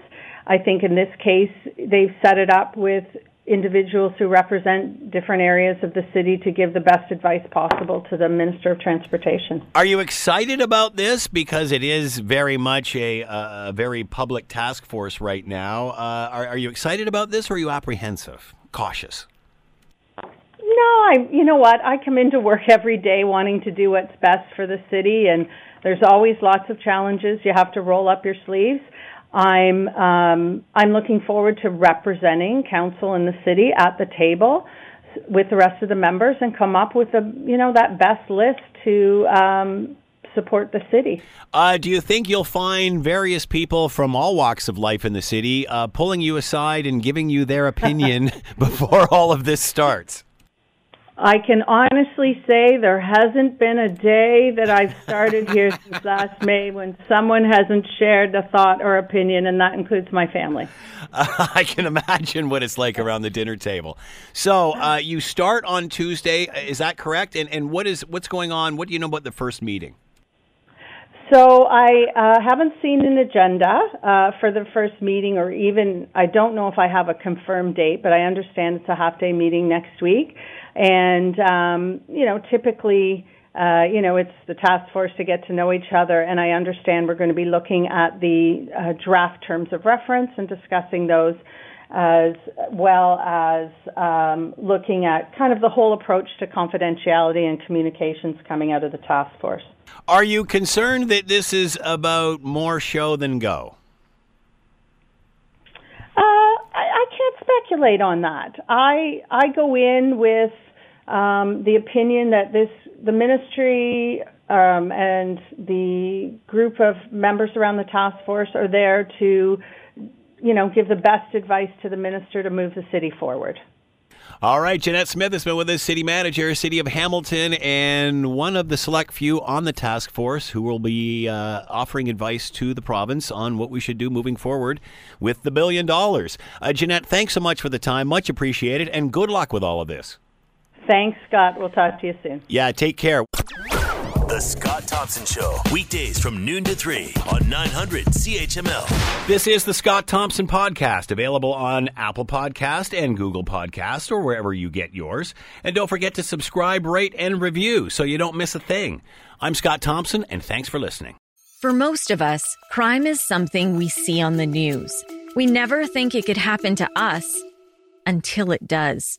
I think in this case, they've set it up with individuals who represent different areas of the city to give the best advice possible to the Minister of Transportation. Are you excited about this because it is very much a, a very public task force right now? Uh, are, are you excited about this or are you apprehensive, cautious? No, I. You know what? I come into work [laughs] every day wanting to do what's best for the city, and there's always lots of challenges. You have to roll up your sleeves. I'm um, I'm looking forward to representing council in the city at the table with the rest of the members and come up with a you know that best list to um, support the city. Uh, do you think you'll find various people from all walks of life in the city uh, pulling you aside and giving you their opinion [laughs] [laughs] before all of this starts? I can honestly say there hasn't been a day that I've started here since [laughs] last May when someone hasn't shared a thought or opinion, and that includes my family. Uh, [laughs] I can imagine what it's like around the dinner table. So uh, you start on Tuesday, is that correct? And and what is what's going on? What do you know about the first meeting? So I uh, haven't seen an agenda uh, for the first meeting, or even I don't know if I have a confirmed date, but I understand it's a half day meeting next week. And, um, you know, typically, uh, you know, it's the task force to get to know each other. And I understand we're going to be looking at the uh, draft terms of reference and discussing those as well as um, looking at kind of the whole approach to confidentiality and communications coming out of the task force. Are you concerned that this is about more show than go? Uh, I, I can't speculate on that. I I go in with um, the opinion that this the ministry um, and the group of members around the task force are there to, you know, give the best advice to the minister to move the city forward. All right, Janette Smith has been with us, city manager, city of Hamilton, and one of the select few on the task force who will be uh, offering advice to the province on what we should do moving forward with the billion dollars. Uh, Jeanette, thanks so much for the time, much appreciated, and good luck with all of this. Thanks, Scott. We'll talk to you soon. Yeah, take care. The Scott Thompson Show, weekdays from noon to 3 on 900 CHML. This is the Scott Thompson Podcast, available on Apple Podcast and Google Podcast or wherever you get yours. And don't forget to subscribe, rate, and review so you don't miss a thing. I'm Scott Thompson, and thanks for listening. For most of us, crime is something we see on the news. We never think it could happen to us until it does.